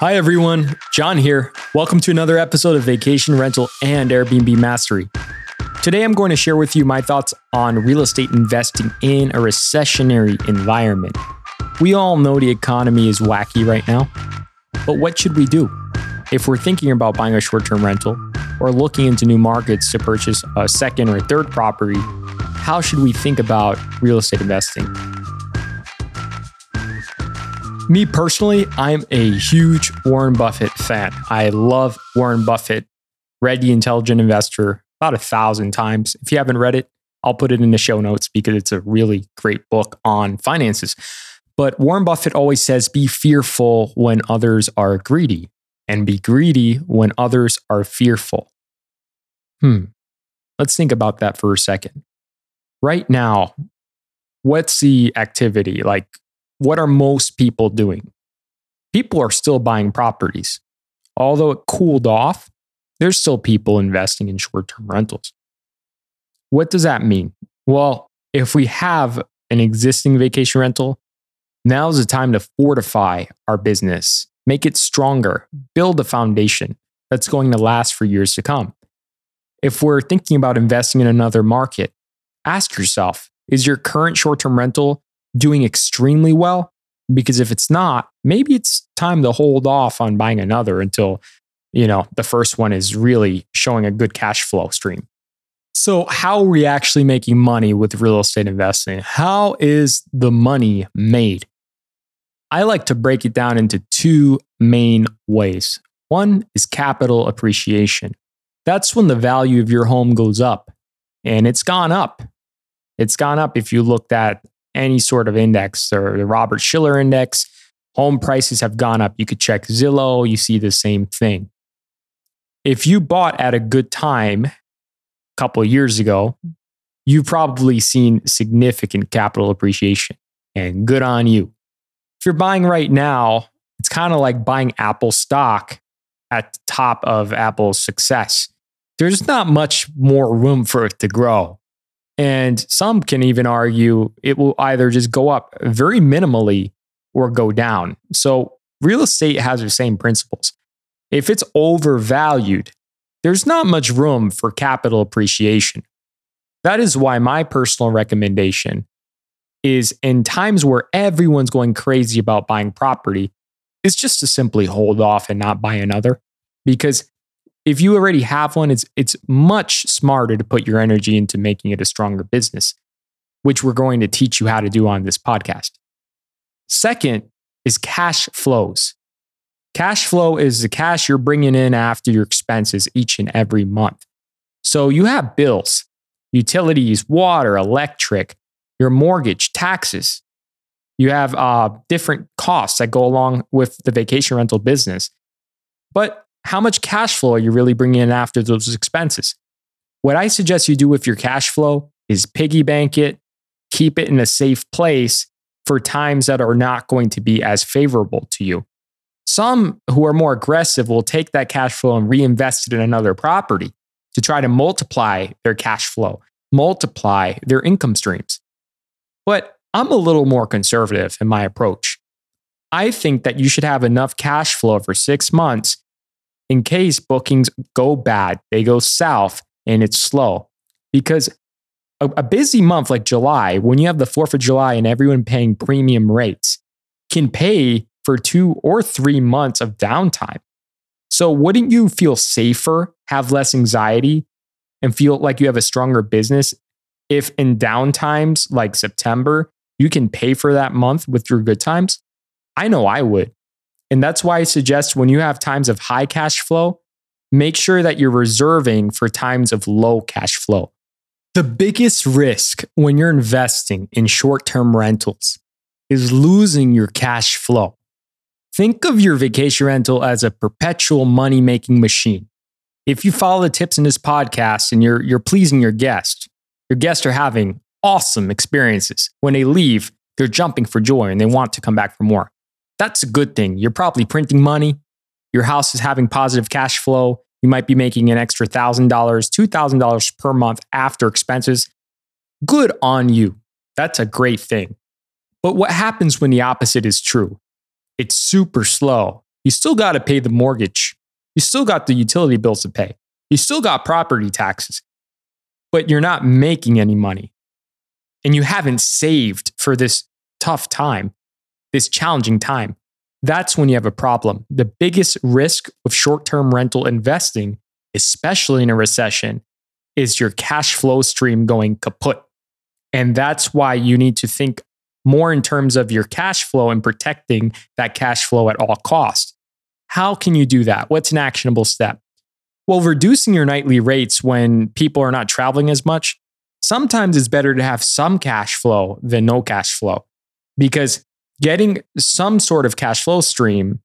Hi, everyone. John here. Welcome to another episode of Vacation Rental and Airbnb Mastery. Today, I'm going to share with you my thoughts on real estate investing in a recessionary environment. We all know the economy is wacky right now, but what should we do? If we're thinking about buying a short term rental or looking into new markets to purchase a second or third property, how should we think about real estate investing? Me personally, I'm a huge Warren Buffett fan. I love Warren Buffett. Read The Intelligent Investor about a thousand times. If you haven't read it, I'll put it in the show notes because it's a really great book on finances. But Warren Buffett always says be fearful when others are greedy and be greedy when others are fearful. Hmm. Let's think about that for a second. Right now, what's the activity? Like, what are most people doing? People are still buying properties. Although it cooled off, there's still people investing in short term rentals. What does that mean? Well, if we have an existing vacation rental, now's the time to fortify our business, make it stronger, build a foundation that's going to last for years to come. If we're thinking about investing in another market, ask yourself is your current short term rental doing extremely well? Because if it's not, maybe it's time to hold off on buying another until, you know, the first one is really showing a good cash flow stream. So, how are we actually making money with real estate investing? How is the money made? I like to break it down into two main ways. One is capital appreciation. That's when the value of your home goes up, and it's gone up. It's gone up if you looked at any sort of index or the Robert Shiller index, home prices have gone up. You could check Zillow, you see the same thing. If you bought at a good time a couple of years ago, you've probably seen significant capital appreciation and good on you. If you're buying right now, it's kind of like buying Apple stock at the top of Apple's success. There's not much more room for it to grow. And some can even argue it will either just go up very minimally or go down. So real estate has the same principles. If it's overvalued, there's not much room for capital appreciation. That is why my personal recommendation is in times where everyone's going crazy about buying property, is just to simply hold off and not buy another. Because if you already have one, it's it's much smarter to put your energy into making it a stronger business, which we're going to teach you how to do on this podcast. Second is cash flows. Cash flow is the cash you're bringing in after your expenses each and every month. So you have bills, utilities, water, electric, your mortgage, taxes. You have uh, different costs that go along with the vacation rental business. But how much cash flow are you really bringing in after those expenses? What I suggest you do with your cash flow is piggy bank it, keep it in a safe place for times that are not going to be as favorable to you. Some who are more aggressive will take that cash flow and reinvest it in another property to try to multiply their cash flow, multiply their income streams. But I'm a little more conservative in my approach. I think that you should have enough cash flow for six months in case bookings go bad, they go south and it's slow. Because a, a busy month like July, when you have the 4th of July and everyone paying premium rates, can pay for two or three months of downtime. So, wouldn't you feel safer, have less anxiety, and feel like you have a stronger business if in downtimes like September, you can pay for that month with your good times? I know I would. And that's why I suggest when you have times of high cash flow, make sure that you're reserving for times of low cash flow. The biggest risk when you're investing in short term rentals is losing your cash flow. Think of your vacation rental as a perpetual money making machine. If you follow the tips in this podcast and you're, you're pleasing your guest, your guests are having awesome experiences. When they leave, they're jumping for joy and they want to come back for more. That's a good thing. You're probably printing money. Your house is having positive cash flow. You might be making an extra $1,000, $2,000 per month after expenses. Good on you. That's a great thing. But what happens when the opposite is true? It's super slow you still got to pay the mortgage. You still got the utility bills to pay. You still got property taxes, but you're not making any money. And you haven't saved for this tough time, this challenging time. That's when you have a problem. The biggest risk of short term rental investing, especially in a recession, is your cash flow stream going kaput. And that's why you need to think more in terms of your cash flow and protecting that cash flow at all costs. How can you do that? What's an actionable step? Well, reducing your nightly rates when people are not traveling as much, sometimes it's better to have some cash flow than no cash flow because getting some sort of cash flow stream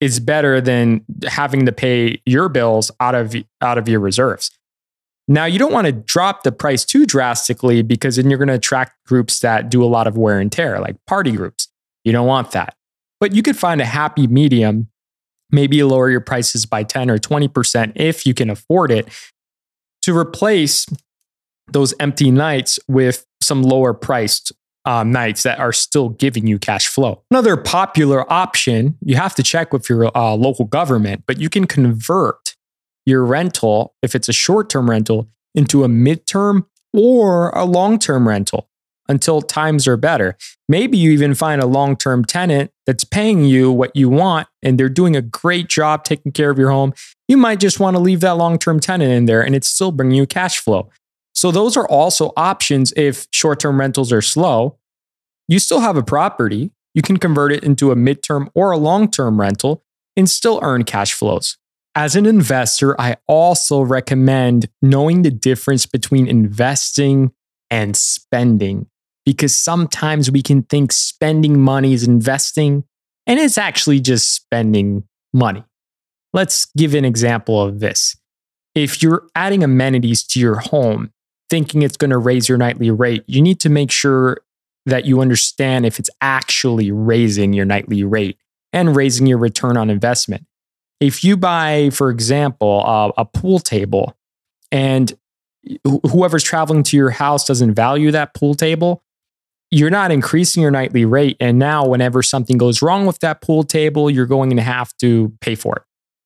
is better than having to pay your bills out of out of your reserves. Now, you don't want to drop the price too drastically because then you're going to attract groups that do a lot of wear and tear, like party groups. You don't want that. But you could find a happy medium, maybe lower your prices by 10 or 20% if you can afford it, to replace those empty nights with some lower priced um, nights that are still giving you cash flow. Another popular option, you have to check with your uh, local government, but you can convert your rental, if it's a short term rental, into a midterm or a long term rental until times are better. Maybe you even find a long term tenant that's paying you what you want and they're doing a great job taking care of your home. You might just want to leave that long term tenant in there and it's still bringing you cash flow. So, those are also options if short term rentals are slow. You still have a property, you can convert it into a midterm or a long term rental and still earn cash flows. As an investor, I also recommend knowing the difference between investing and spending because sometimes we can think spending money is investing and it's actually just spending money. Let's give an example of this. If you're adding amenities to your home, thinking it's going to raise your nightly rate, you need to make sure that you understand if it's actually raising your nightly rate and raising your return on investment. If you buy, for example, a pool table and whoever's traveling to your house doesn't value that pool table, you're not increasing your nightly rate. And now, whenever something goes wrong with that pool table, you're going to have to pay for it.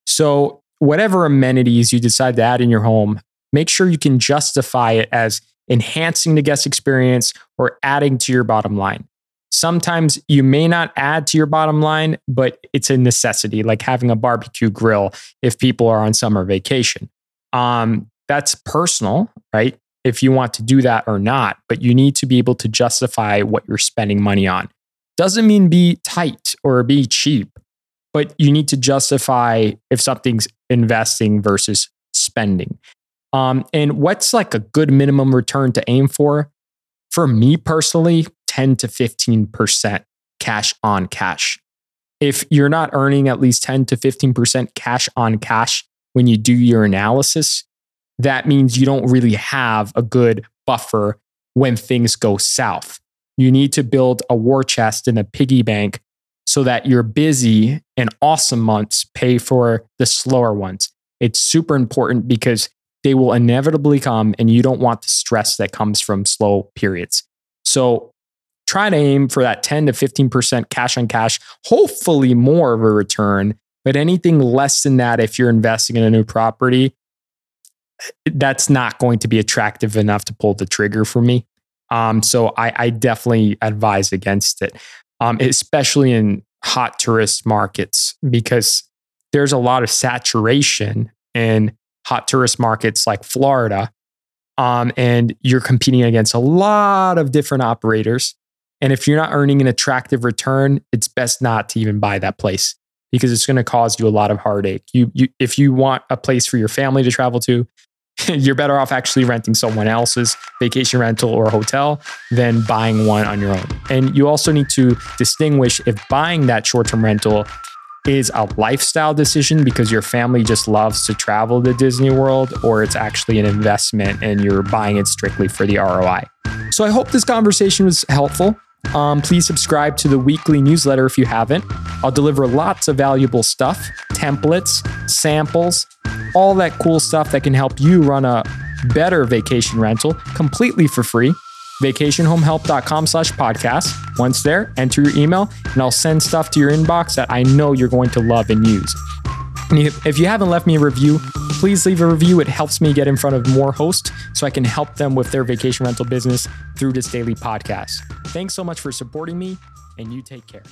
So, whatever amenities you decide to add in your home, make sure you can justify it as enhancing the guest experience or adding to your bottom line. Sometimes you may not add to your bottom line, but it's a necessity, like having a barbecue grill if people are on summer vacation. Um, that's personal, right? If you want to do that or not, but you need to be able to justify what you're spending money on. Doesn't mean be tight or be cheap, but you need to justify if something's investing versus spending. Um, and what's like a good minimum return to aim for? For me personally, 10 to 15% cash on cash. If you're not earning at least 10 to 15% cash on cash when you do your analysis, that means you don't really have a good buffer when things go south. You need to build a war chest and a piggy bank so that your busy and awesome months pay for the slower ones. It's super important because they will inevitably come and you don't want the stress that comes from slow periods. So try to aim for that 10 to 15% cash on cash, hopefully more of a return. But anything less than that, if you're investing in a new property, that's not going to be attractive enough to pull the trigger for me. Um, so I, I, definitely advise against it, um, especially in hot tourist markets, because there's a lot of saturation in hot tourist markets like Florida. Um, and you're competing against a lot of different operators. And if you're not earning an attractive return, it's best not to even buy that place because it's going to cause you a lot of heartache. You, you, if you want a place for your family to travel to, you're better off actually renting someone else's vacation rental or hotel than buying one on your own. And you also need to distinguish if buying that short term rental is a lifestyle decision because your family just loves to travel to Disney World, or it's actually an investment and you're buying it strictly for the ROI. So I hope this conversation was helpful. Um, please subscribe to the weekly newsletter if you haven't. I'll deliver lots of valuable stuff, templates, samples, all that cool stuff that can help you run a better vacation rental completely for free. vacationhomehelp.com slash podcast. Once there, enter your email and I'll send stuff to your inbox that I know you're going to love and use. If you haven't left me a review, please leave a review. It helps me get in front of more hosts so I can help them with their vacation rental business through this daily podcast. Thanks so much for supporting me, and you take care.